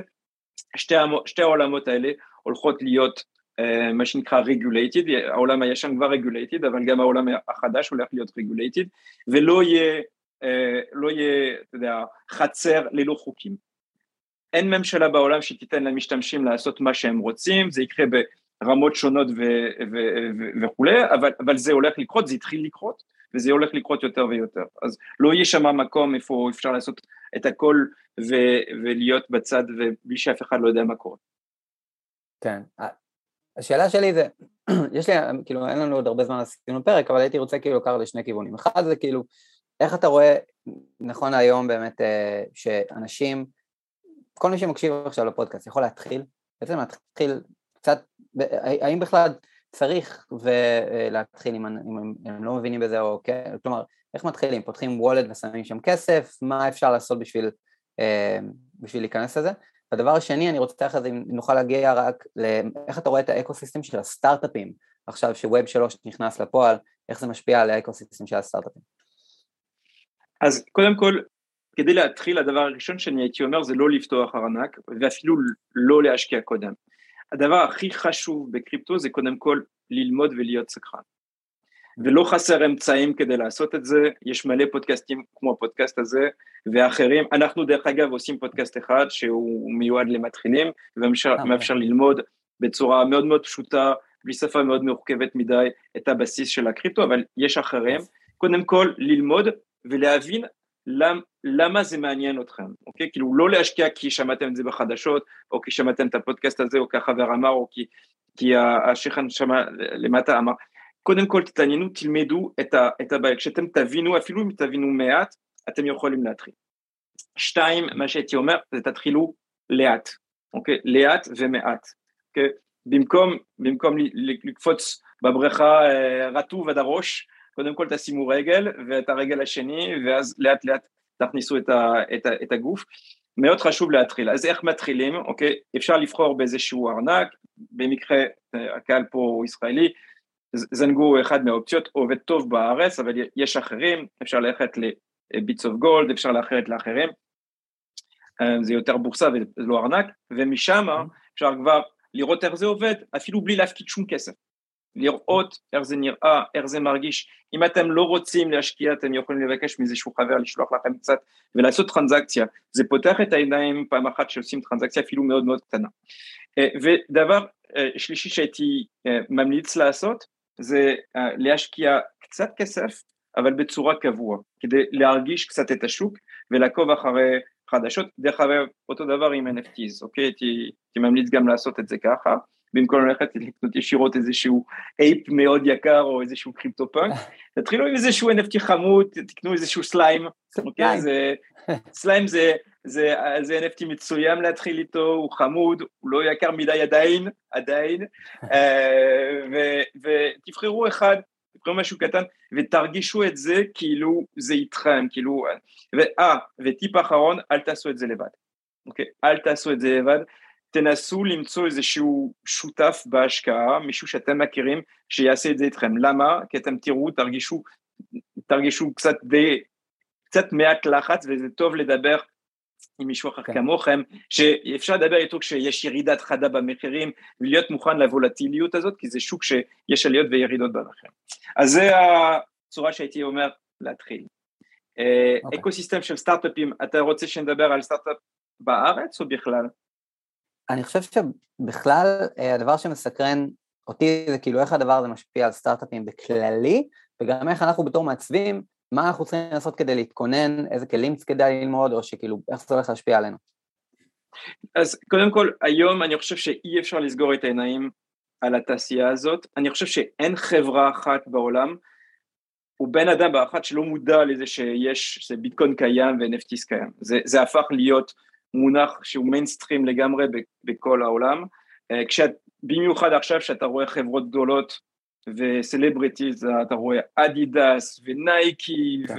שתי, שתי העולמות האלה הולכות להיות uh, מה שנקרא regulated, העולם הישן כבר regulated, אבל גם העולם החדש הולך להיות regulated, ולא יהיה, uh, לא יהיה, אתה יודע, חצר ללא חוקים. אין ממשלה בעולם שתיתן למשתמשים לעשות מה שהם רוצים, זה יקרה ברמות שונות וכולי, אבל, אבל זה הולך לקרות, זה התחיל לקרות, וזה הולך לקרות יותר ויותר. אז לא יהיה שם מקום איפה אפשר לעשות את הכל ו- ולהיות בצד ובלי שאף אחד לא יודע מה קורה. כן, השאלה שלי זה, יש לי, כאילו אין לנו עוד הרבה זמן לעשינו פרק, אבל הייתי רוצה כאילו לקחת לשני כיוונים. אחד זה כאילו, איך אתה רואה, נכון היום באמת, אה, שאנשים, כל מי שמקשיב עכשיו לפודקאסט יכול להתחיל, בעצם להתחיל קצת, האם בכלל צריך להתחיל אם, אם הם לא מבינים בזה או כן, כלומר, איך מתחילים? פותחים וולד ושמים שם כסף, מה אפשר לעשות בשביל, אה, בשביל להיכנס לזה? והדבר השני, אני רוצה אחרי זה אם נוכל להגיע רק לאיך אתה רואה את האקוסיסטם של הסטארט-אפים עכשיו ש Web שלוש נכנס לפועל, איך זה משפיע על ה ecosystem של הסטארט-אפים? אז קודם כל, כדי להתחיל, הדבר הראשון שאני הייתי אומר זה לא לפתוח ארנק ואפילו לא להשקיע קודם. הדבר הכי חשוב בקריפטו זה קודם כל ללמוד ולהיות סקרן. ולא חסר אמצעים כדי לעשות את זה, יש מלא פודקאסטים כמו הפודקאסט הזה ואחרים, אנחנו דרך אגב עושים פודקאסט אחד שהוא מיועד למתחילים ומאפשר ללמוד בצורה מאוד מאוד פשוטה, בלי שפה מאוד מורכבת מדי את הבסיס של הקריפטו, אבל יש אחרים, קודם כל ללמוד ולהבין למ, למה זה מעניין אתכם, אוקיי? כאילו לא להשקיע כי שמעתם את זה בחדשות, או כי שמעתם את הפודקאסט הזה, או כי החבר אמר, או כי, כי השכן שמע למטה אמר. קודם כל תתעניינו, תלמדו את, ה, את הבעיה, כשאתם תבינו, אפילו אם תבינו מעט, אתם יכולים להתחיל. שתיים, מה שהייתי אומר, זה תתחילו לאט, אוקיי? לאט ומעט, אוקיי? במקום, במקום לקפוץ בבריכה אה, רטוב עד הראש, קודם כל תשימו רגל ואת הרגל השני ואז לאט לאט תכניסו את, ה, את, ה, את הגוף. מאוד חשוב להתחיל. אז איך מתחילים? אוקיי, אפשר לבחור באיזשהו ארנק, במקרה הקהל פה הוא ישראלי, זנגו אחד מהאופציות, עובד טוב בארץ, אבל יש אחרים, אפשר ללכת לביטס אוף גולד, אפשר לאחרת לאחרים, אה, זה יותר בורסה ולא ארנק, ומשם אפשר כבר לראות איך זה עובד, אפילו בלי להפקיד שום כסף. לראות איך זה נראה, איך זה מרגיש. אם אתם לא רוצים להשקיע, אתם יכולים לבקש מאיזשהו חבר לשלוח לכם קצת ולעשות טרנזקציה. זה פותח את העיניים פעם אחת שעושים טרנזקציה אפילו מאוד מאוד קטנה. אה, ודבר אה, שלישי שהייתי אה, ממליץ לעשות, זה להשקיע קצת כסף, אבל בצורה קבוע, כדי להרגיש קצת את השוק ולעקוב אחרי חדשות. דרך אגב, אותו דבר עם NFTs, אוקיי? הייתי ממליץ גם לעשות את זה ככה. במקום ללכת לקנות ישירות איזשהו אייפ מאוד יקר או איזשהו קריפטו פאנק, תתחילו עם איזשהו NFT חמוד, תקנו איזשהו סליים, אוקיי? זה, סליים זה, זה, זה NFT מצוין להתחיל איתו, הוא חמוד, הוא לא יקר מדי עדיין, עדיין, אה, ו, ותבחרו אחד, תבחרו משהו קטן, ותרגישו את זה כאילו זה איתכם, כאילו, ואה, וטיפ אחרון, אל תעשו את זה לבד, אוקיי? אל תעשו את זה לבד, תנסו למצוא איזשהו שותף בהשקעה, מישהו שאתם מכירים, שיעשה את זה איתכם. למה? כי אתם תראו, תרגישו, תרגישו קצת די, קצת מעט לחץ וזה טוב לדבר עם מישהו אחר כן. כמוכם, שאפשר לדבר איתו כשיש ירידת חדה במחירים ולהיות מוכן לוולטיליות הזאת, כי זה שוק שיש עליות וירידות במחירים. אז זה הצורה שהייתי אומר להתחיל. אה, okay. אוקיי. אקוסיסטם של סטארט-אפים, אתה רוצה שנדבר על סטארט-אפ בארץ או בכלל? אני חושב שבכלל אה, הדבר שמסקרן אותי זה כאילו איך הדבר הזה משפיע על סטארט-אפים בכללי, וגם איך אנחנו בתור מעצבים, מה אנחנו צריכים לעשות כדי להתכונן, איזה כלים כדאי ללמוד, או שכאילו, איך זה הולך להשפיע עלינו. אז קודם כל, היום אני חושב שאי אפשר לסגור את העיניים על התעשייה הזאת. אני חושב שאין חברה אחת בעולם, או בן אדם אחד שלא מודע לזה שיש, שביטקוין קיים ו-NFTs קיים. זה, זה הפך להיות מונח שהוא מיינסטרים לגמרי בכל העולם. אה, כשאת, במיוחד עכשיו שאתה רואה חברות גדולות ו celebrities, אתה רואה אדידס ונייקי כן.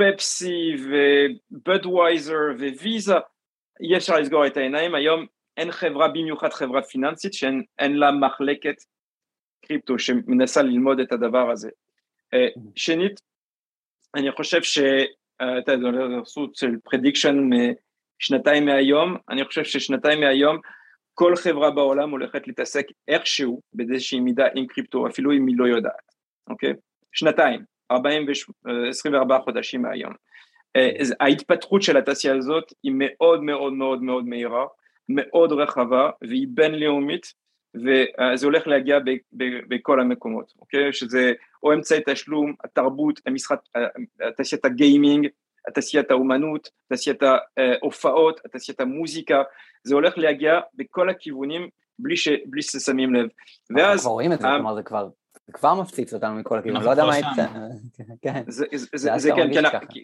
ופפסי ובדווייזר וויזה, אי אפשר לסגור את העיניים, היום אין חברה, במיוחד חברה פיננסית, שאין לה מחלקת קריפטו שמנסה ללמוד את הדבר הזה. אה, שנית, אני חושב ש... אה, אתה יודע, סוג של prediction שנתיים מהיום, אני חושב ששנתיים מהיום כל חברה בעולם הולכת להתעסק איכשהו באיזושהי מידה עם קריפטו, אפילו אם היא לא יודעת, אוקיי? שנתיים, 40 ו- 24 חודשים מהיום. אה, ההתפתחות של התעשייה הזאת היא מאוד מאוד מאוד מאוד מהירה, מאוד רחבה והיא בינלאומית וזה הולך להגיע בכל המקומות, אוקיי? שזה או אמצעי תשלום, התרבות, המשחק, תעשיית הגיימינג, תעשיית האומנות, תעשיית ההופעות, תעשיית המוזיקה, זה הולך להגיע בכל הכיוונים בלי, ש, בלי ששמים לב. ואז... אנחנו רואים את זה, כלומר זה כבר... זה כבר מפציץ אותנו מכל הכיוונים, לא יודע מה יצא. כן, זה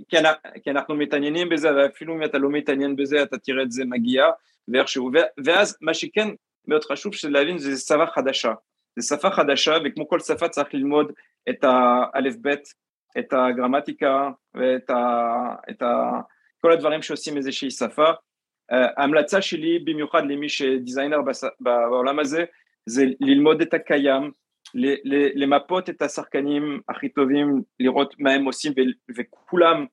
כן, כי אנחנו מתעניינים בזה, ואפילו אם אתה לא מתעניין בזה, אתה תראה את זה מגיע, ואיכשהו, ואז מה שכן מאוד חשוב להבין זה שפה חדשה. זה שפה חדשה, וכמו כל שפה צריך ללמוד את האלף בית את הגרמטיקה ואת ה, את ה, כל הדברים שעושים איזושהי שפה. ההמלצה שלי במיוחד למי שדיזיינר בעולם הזה זה ללמוד את הקיים, למפות את השחקנים הכי טובים, לראות מה הם עושים וכולם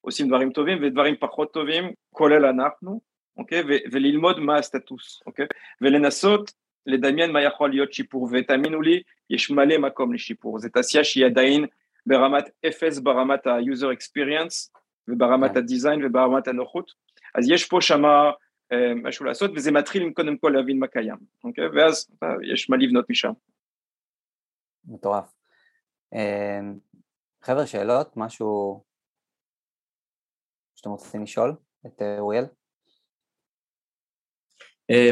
עושים דברים טובים ודברים פחות טובים, כולל אנחנו, אוקיי? וללמוד מה הסטטוס, אוקיי? ולנסות לדמיין מה יכול להיות שיפור, ותאמינו לי, יש מלא מקום לשיפור, זו תעשייה שהיא עדיין ברמת אפס ברמת ה-user experience וברמת כן. הדיזיין וברמת הנוחות, אז יש פה שמה אה, משהו לעשות וזה מתחיל עם קודם כל להבין מה קיים, אוקיי? ואז אה, יש מה לבנות משם. מטורף. אה, חבר'ה, שאלות? משהו שאתם רוצים לשאול את אוריאל?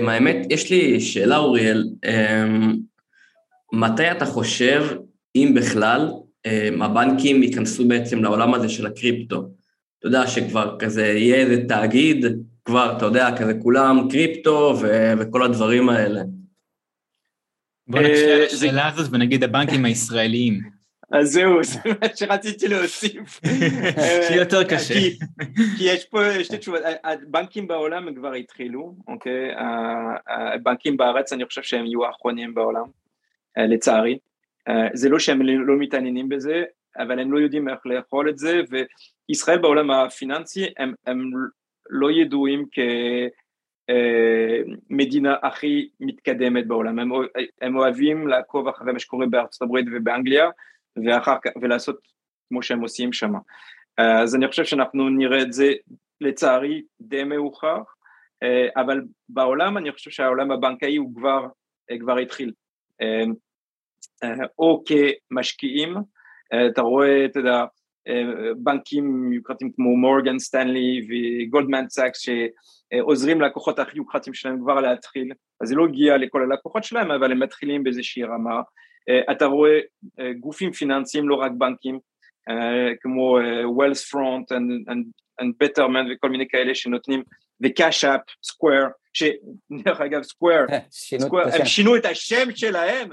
האמת, יש לי שאלה אוריאל, מתי אתה חושב, אם בכלל, הבנקים ייכנסו בעצם לעולם הזה של הקריפטו. אתה יודע שכבר כזה יהיה איזה תאגיד, כבר, אתה יודע, כזה כולם קריפטו ו- וכל הדברים האלה. בוא נקשיב אה, לשאלה הזאת ונגיד הבנקים הישראליים. אז זהו, זה מה שרציתי להוסיף. שיהיה יותר קשה. כי יש פה שתי תשובות, הבנקים בעולם הם כבר התחילו, אוקיי? הבנקים בארץ אני חושב שהם יהיו האחרונים בעולם, אה, לצערי. אה, זה לא שהם לא מתעניינים בזה, אבל הם לא יודעים איך לאכול את זה, וישראל בעולם הפיננסי הם, הם לא ידועים כמדינה אה, הכי מתקדמת בעולם, הם, הם אוהבים לעקוב אחרי מה שקורה בארצות הברית ובאנגליה, ואחר ולעשות כמו שהם עושים שם. אה, אז אני חושב שאנחנו נראה את זה לצערי די מאוחר, אבל בעולם אני חושב שהעולם הבנקאי הוא כבר, כבר התחיל. אה, או כמשקיעים, אה, אתה רואה, אתה יודע, אה, בנקים יוקרתיים כמו מורגן סטנלי וגולדמן סאקס שעוזרים ללקוחות הכי יוקרתיים שלהם כבר להתחיל, אז זה לא הגיע לכל הלקוחות שלהם, אבל הם מתחילים באיזושהי רמה. אתה רואה גופים פיננסיים, לא רק בנקים, כמו Wealthfront ו Betterment וכל מיני כאלה שנותנים, וקאש אפ, סקוויר, שדרך אגב סקוויר, הם שינו את השם שלהם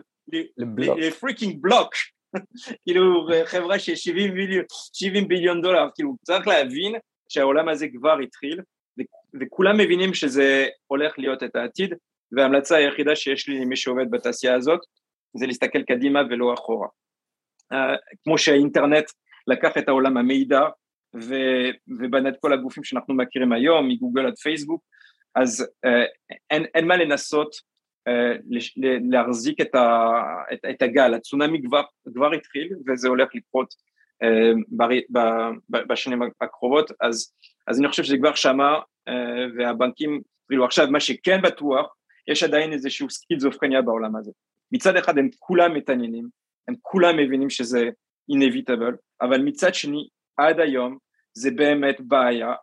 ל freaking בלוק, כאילו חברה של 70 מיליון, 70 billion דולר, כאילו צריך להבין שהעולם הזה כבר התחיל וכולם מבינים שזה הולך להיות את העתיד וההמלצה היחידה שיש לי למי שעובד בתעשייה הזאת זה להסתכל קדימה ולא אחורה. Uh, כמו שהאינטרנט לקח את העולם המידע ו, ובנה את כל הגופים שאנחנו מכירים היום, מגוגל עד פייסבוק, אז אה, אין, אין מה לנסות להחזיק את, ה, את, את הגל, הצונאמי כבר, כבר התחיל וזה הולך לקרות אה, בשנים הקרובות, אז, אז אני חושב שזה כבר שמה אה, והבנקים התחילו. עכשיו, מה שכן בטוח, יש עדיין איזשהו סקיזופרניה בעולם הזה. מצד אחד הם כולם מתעניינים, הם כולם מבינים שזה inevitable, אבל מצד שני, עד היום זה באמת בעיה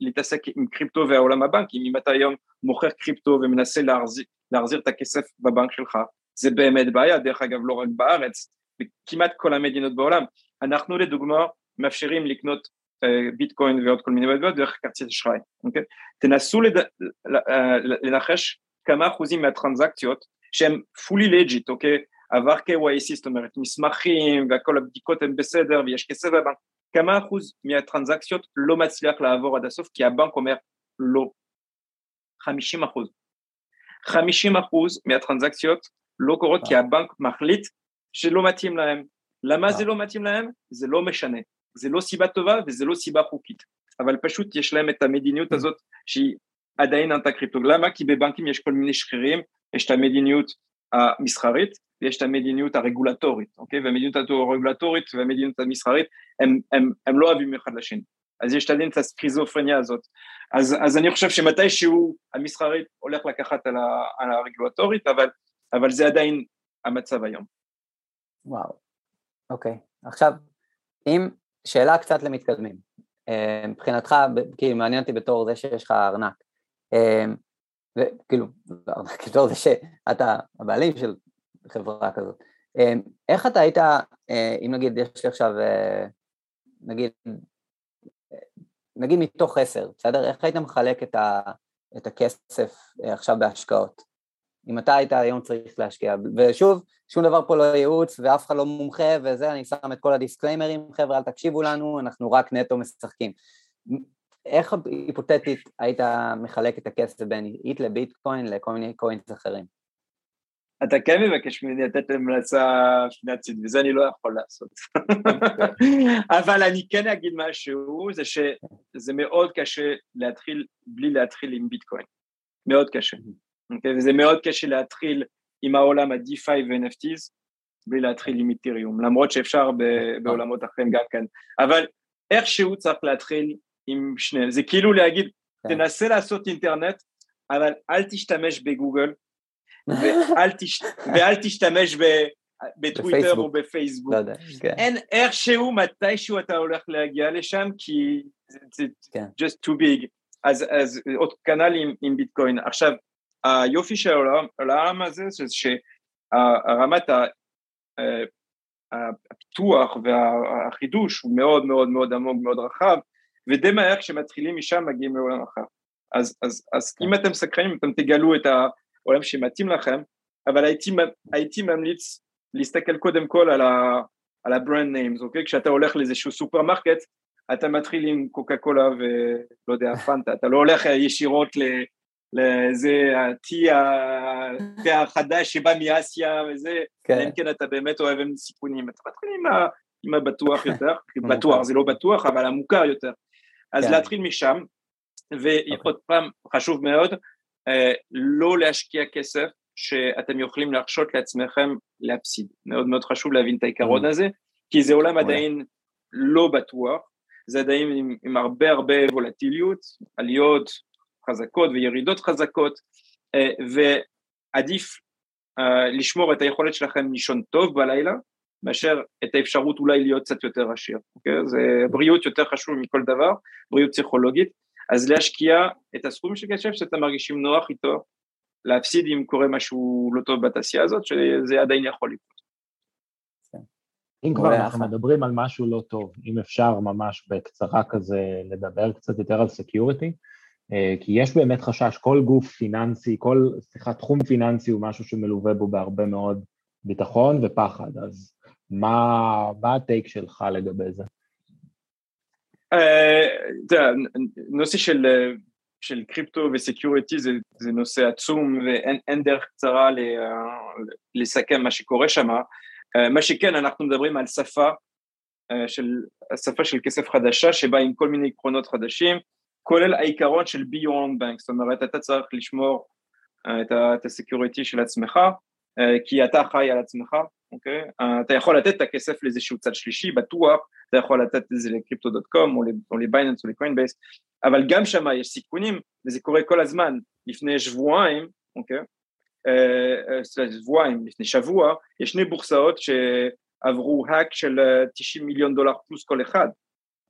להתעסק עם קריפטו והעולם הבנקי, אם אתה היום מוכר קריפטו ומנסה להחזיר, להחזיר את הכסף בבנק שלך, זה באמת בעיה, דרך אגב לא רק בארץ, בכמעט כל המדינות בעולם. אנחנו לדוגמה מאפשרים לקנות uh, ביטקוין ועוד כל מיני בעיות דרך כרטיס אשראי, אוקיי? תנסו לד... אה, לנחש כמה אחוזים מהטרנזקציות שהן fully legit, אוקיי? עבר KYC, זאת אומרת מסמכים וכל הבדיקות הן בסדר ויש כסף בבנק, כמה אחוז מהטרנזקציות לא מצליח לעבור עד הסוף כי הבנק אומר לא, 50 אחוז, 50 אחוז מהטרנזקציות לא קורות כי הבנק מחליט שלא מתאים להם. למה זה לא מתאים להם? זה לא משנה. זה לא סיבה טובה וזה לא סיבה חוקית. אבל פשוט יש להם את המדיניות הזאת שהיא עדיין אנטה קריפטו. למה? כי בבנקים יש כל מיני שכירים, יש את המדיניות המסחרית ויש את המדיניות הרגולטורית, אוקיי? והמדיניות הרגולטורית והמדיניות המסחרית הם, הם, הם לא אוהבים אחד לשני. אז יש עדיין את הסכיזופרניה הזאת. אז, אז אני חושב שמתישהו המסחרית הולך לקחת על, ה, על הרגולטורית, אבל, אבל זה עדיין המצב היום. וואו, אוקיי. עכשיו, אם, שאלה קצת למתקדמים. אה, מבחינתך, כאילו מעניין אותי בתור זה שיש לך ארנק. אה, וכאילו, בתור זה שאתה הבעלים של חברה כזאת. אה, איך אתה היית, אם נגיד יש לי עכשיו, נגיד, נגיד מתוך עשר, בסדר? איך היית מחלק את, ה, את הכסף עכשיו בהשקעות? אם אתה היית היום צריך להשקיע. ושוב, שום דבר פה לא ייעוץ ואף אחד לא מומחה וזה, אני שם את כל הדיסקליימרים, חבר'ה אל תקשיבו לנו, אנחנו רק נטו משחקים. איך היפותטית היית מחלק את הכסף בין ETH לביטקוין לכל מיני coins אחרים? אתה כן מבקש ממני לתת המלצה פיננסית, וזה אני לא יכול לעשות. אבל אני כן אגיד משהו, זה שזה מאוד קשה להתחיל בלי להתחיל עם ביטקוין. מאוד קשה. Okay, אוקיי? וזה מאוד קשה להתחיל עם העולם ה-DeFi ו-NFTs בלי להתחיל עם איתריום, למרות שאפשר בעולמות אחרים גם כן. אבל איכשהו צריך להתחיל עם שניהם. זה כאילו להגיד, כן. תנסה לעשות אינטרנט, אבל אל תשתמש בגוגל, ואל, תש... ואל תשתמש ב... בטוויטר או בפייסבוק. לא כן. אין איכשהו, מתישהו אתה הולך להגיע לשם, כי זה כן. just too big. אז, אז עוד כנ"ל עם, עם ביטקוין. עכשיו, היופי של העולם, העולם הזה זה שרמת הפיתוח והחידוש הוא מאוד מאוד מאוד עמוק, מאוד רחב, ודי מהר כשמתחילים משם מגיעים לעולם אחר. אז, אז, אז כן. אם אתם סקרנים אתם תגלו את העולם שמתאים לכם, אבל הייתי, הייתי ממליץ להסתכל קודם כל על, ה, על ה brand names, אוקיי? כשאתה הולך לאיזשהו סופרמרקט, אתה מתחיל עם קוקה קולה ולא יודע, פנטה, אתה לא הולך ישירות ל... לזה ה tea החדש שבא מאסיה וזה, כן. אם כן אתה באמת אוהב עם סיכונים, אתה מתחיל עם, ה, עם הבטוח יותר, בטוח זה לא בטוח אבל המוכר יותר, אז כן. להתחיל משם, ועוד. אוקיי. פעם חשוב מאוד, לא להשקיע כסף שאתם יכולים להרשות לעצמכם להפסיד, מאוד מאוד חשוב להבין את העיקרון mm. הזה, כי זה עולם עדיין לא בטוח, זה עדיין עם, עם הרבה הרבה וולטיליות, עליות, חזקות וירידות חזקות, אה, ועדיף אה, לשמור את היכולת שלכם לישון טוב בלילה, מאשר את האפשרות אולי להיות קצת יותר עשיר, אוקיי? זה בריאות יותר חשוב מכל דבר, בריאות פסיכולוגית, אז להשקיע את הסכום של כסף שאתם מרגישים נוח איתו, להפסיד אם קורה משהו לא טוב בתעשייה הזאת, שזה עדיין יכול לקרות. אם כבר אנחנו מדברים על משהו לא טוב, אם אפשר ממש בקצרה כזה לדבר קצת יותר על security, אה, כי יש באמת חשש, כל גוף פיננסי, כל, סליחה, תחום פיננסי הוא משהו שמלווה בו בהרבה מאוד ביטחון ופחד, אז מה, מה ה take שלך לגבי זה? הנושא של, של קריפטו ו security זה, זה נושא עצום ואין דרך קצרה לסכם מה שקורה שם. מה שכן, אנחנו מדברים על שפה של שפה של כסף חדשה שבה עם כל מיני עקרונות חדשים, כולל העיקרון של be your own bank, זאת אומרת אתה צריך לשמור את ה security של עצמך, כי אתה אחראי על עצמך, אוקיי? אתה יכול לתת את הכסף לאיזשהו צד שלישי, בטוח, אתה יכול לתת את זה ל Crypto.com או לבייננס או לקוינבייס, אבל גם שם יש סיכונים, וזה קורה כל הזמן, לפני שבועיים, אוקיי? שבועיים, לפני שבוע, יש שני בורסאות שעברו האק של 90 מיליון דולר פלוס כל אחד,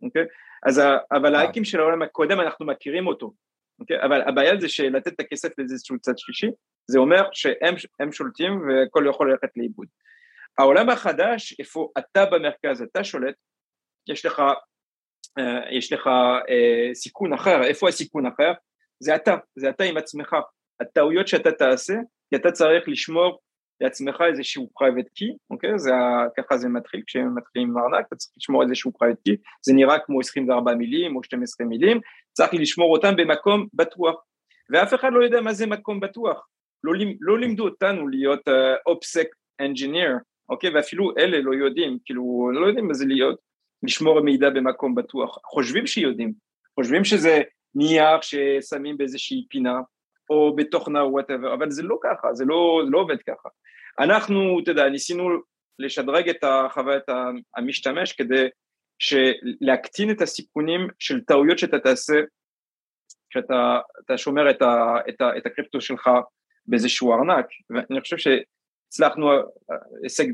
אוקיי? אז, אבל ההאקים של העולם הקודם אנחנו מכירים אותו, אוקיי? אבל הבעיה זה שלתת את הכסף לאיזשהו צד שלישי, זה אומר שהם שולטים והכל יכול ללכת לאיבוד. העולם החדש, איפה אתה במרכז, אתה שולט, יש לך, יש לך סיכון אחר, איפה הסיכון אחר? זה אתה, זה אתה עם עצמך. הטעויות שאתה תעשה, כי אתה צריך לשמור לעצמך איזשהו private key, אוקיי? זה, ככה זה מתחיל, כשמתחילים עם ארנק, אתה צריך לשמור איזשהו private key, זה נראה כמו 24 מילים או 12 מילים, צריך לשמור אותם במקום בטוח, ואף אחד לא יודע מה זה מקום בטוח, לא, לא לימדו אותנו להיות אופסק uh, engineer, אוקיי? ואפילו אלה לא יודעים, כאילו, לא יודעים מה זה להיות, לשמור מידע במקום בטוח, חושבים שיודעים, חושבים שזה נייר ששמים באיזושהי פינה, או בתוכנה או whatever, אבל זה לא ככה, זה לא, זה לא עובד ככה. אנחנו, אתה יודע, ניסינו לשדרג את חוויית המשתמש כדי להקטין את הסיכונים של טעויות שאתה תעשה כשאתה שומר את, ה, את, ה, את הקריפטו שלך באיזשהו ארנק, ואני חושב שהצלחנו הישג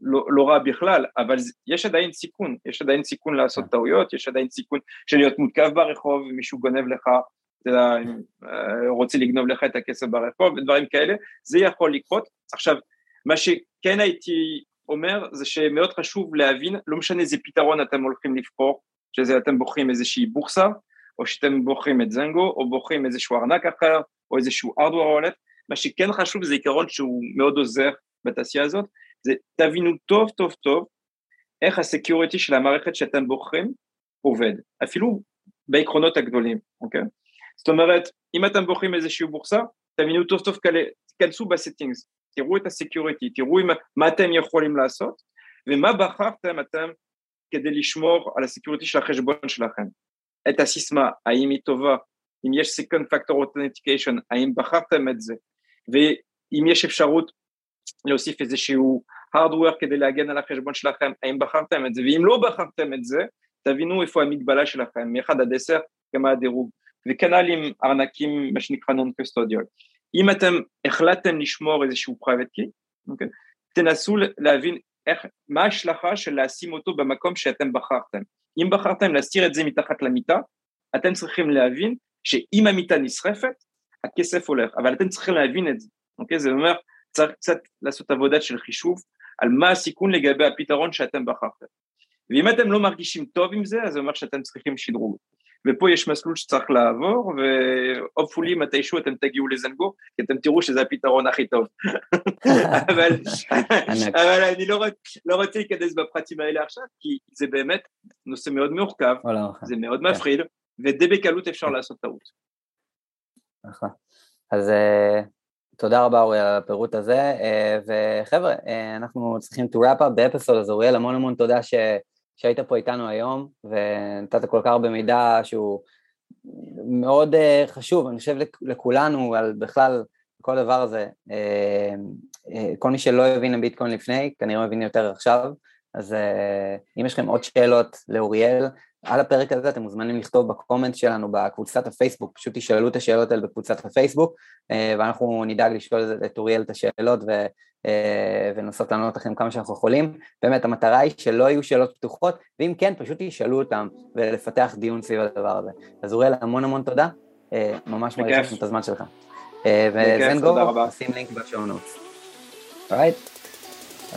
לא, לא רע בכלל, אבל יש עדיין סיכון, יש עדיין סיכון לעשות טעויות, יש עדיין סיכון של להיות מותקף ברחוב ומישהו גונב לך אתה יודע, אה, רוצה לגנוב לך את הכסף ברחוב ודברים כאלה, זה יכול לקרות. עכשיו, מה שכן הייתי אומר זה שמאוד חשוב להבין, לא משנה איזה פתרון אתם הולכים לבחור, שזה אתם בוחרים איזושהי בורסה, או שאתם בוחרים את זנגו, או בוחרים איזשהו ארנק אחר, או איזשהו hardware wallet, מה שכן חשוב זה עיקרון שהוא מאוד עוזר בתעשייה הזאת, זה תבינו טוב טוב טוב איך ה security של המערכת שאתם בוחרים עובד, אפילו בעקרונות הגדולים, אוקיי? זאת אומרת, אם אתם בוחרים איזושהי בורסה, תבינו טוב טוב תיכנסו ב settings, תראו את ה security, תראו עם, מה אתם יכולים לעשות, ומה בחרתם אתם כדי לשמור על ה security של החשבון שלכם. את הסיסמה, האם היא טובה, אם יש second factor authentication, האם בחרתם את זה, ואם יש אפשרות להוסיף איזשהו hardware כדי להגן על החשבון שלכם, האם בחרתם את זה, ואם לא בחרתם את זה, תבינו איפה המגבלה שלכם, מ-1 עד 10, כמה הדירוג. וכנ"ל עם ארנקים, מה שנקרא קסטודיול. אם אתם החלטתם לשמור איזשהו private key, okay, אוקיי, תנסו להבין איך, מה ההשלכה של לשים אותו במקום שאתם בחרתם. אם בחרתם להסתיר את זה מתחת למיטה, אתם צריכים להבין שאם המיטה נשרפת, הכסף הולך, אבל אתם צריכים להבין את זה, אוקיי? זה אומר, צריך קצת לעשות עבודה של חישוב על מה הסיכון לגבי הפתרון שאתם בחרתם. ואם אתם לא מרגישים טוב עם זה, אז זה אומר שאתם צריכים שדרוג. ופה יש מסלול שצריך לעבור, והופפולי מתישהו אתם תגיעו לזנגו, כי אתם תראו שזה הפתרון הכי טוב. אבל, אבל אני לא, לא רוצה להיכנס בפרטים האלה עכשיו, כי זה באמת נושא מאוד מורכב, זה מאוד כן. מפחיד, ודי בקלות אפשר לעשות טעות. נכון. אז uh, תודה רבה אוריאל על הפירוט הזה, uh, וחבר'ה, uh, אנחנו צריכים to wrap up באפיסוד, אז אוריאל המון המון תודה ש... שהיית פה איתנו היום, ונתת כל כך הרבה מידע שהוא מאוד חשוב, אני חושב לכולנו, על בכלל כל הדבר הזה. כל מי שלא הבין ביטקוין לפני, כנראה מבין יותר עכשיו, אז אם יש לכם עוד שאלות לאוריאל, על הפרק הזה אתם מוזמנים לכתוב בקומנט שלנו בקבוצת הפייסבוק, פשוט תשאלו את השאלות האלה בקבוצת הפייסבוק, ואנחנו נדאג לשאול את אוריאל את השאלות ו... אה, ולנסות לענות לכם כמה שאנחנו יכולים. באמת המטרה היא שלא יהיו שאלות פתוחות, ואם כן, פשוט תשאלו אותם ולפתח דיון סביב הדבר הזה. אז אוריאל, המון המון תודה, אה, ממש מעריך לכם את הזמן שלך. אה, וזנגו, שים לינק. alright,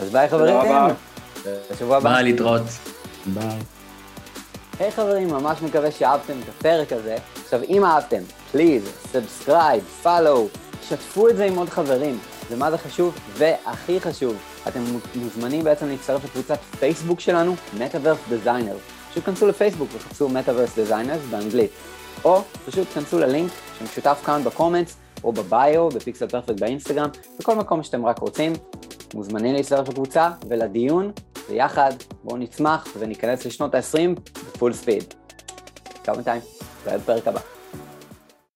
אז ביי חברים. תודה רבה. בשבוע הבא. ביי, להתראות. ביי. היי חברים, ממש מקווה שאהבתם את הפרק הזה. עכשיו, אם אהבתם, please, subscribe, follow, שתפו את זה עם עוד חברים. ומה זה חשוב? והכי חשוב, אתם מוזמנים בעצם להצטרף לקבוצת פייסבוק שלנו, Metaverse Designers. פשוט כנסו לפייסבוק וחפשו Metaverse Designers באנגלית. או פשוט כנסו ללינק שמשותף כאן בקומנטס, או בביו, בפיקסל פרפקט באינסטגרם, בכל מקום שאתם רק רוצים. מוזמנים להצטרף לקבוצה ולדיון, ויחד בואו נצמח וניכנס לשנות ה-20 בפול ספיד. כמה בינתיים, נתראה בפרק הבא.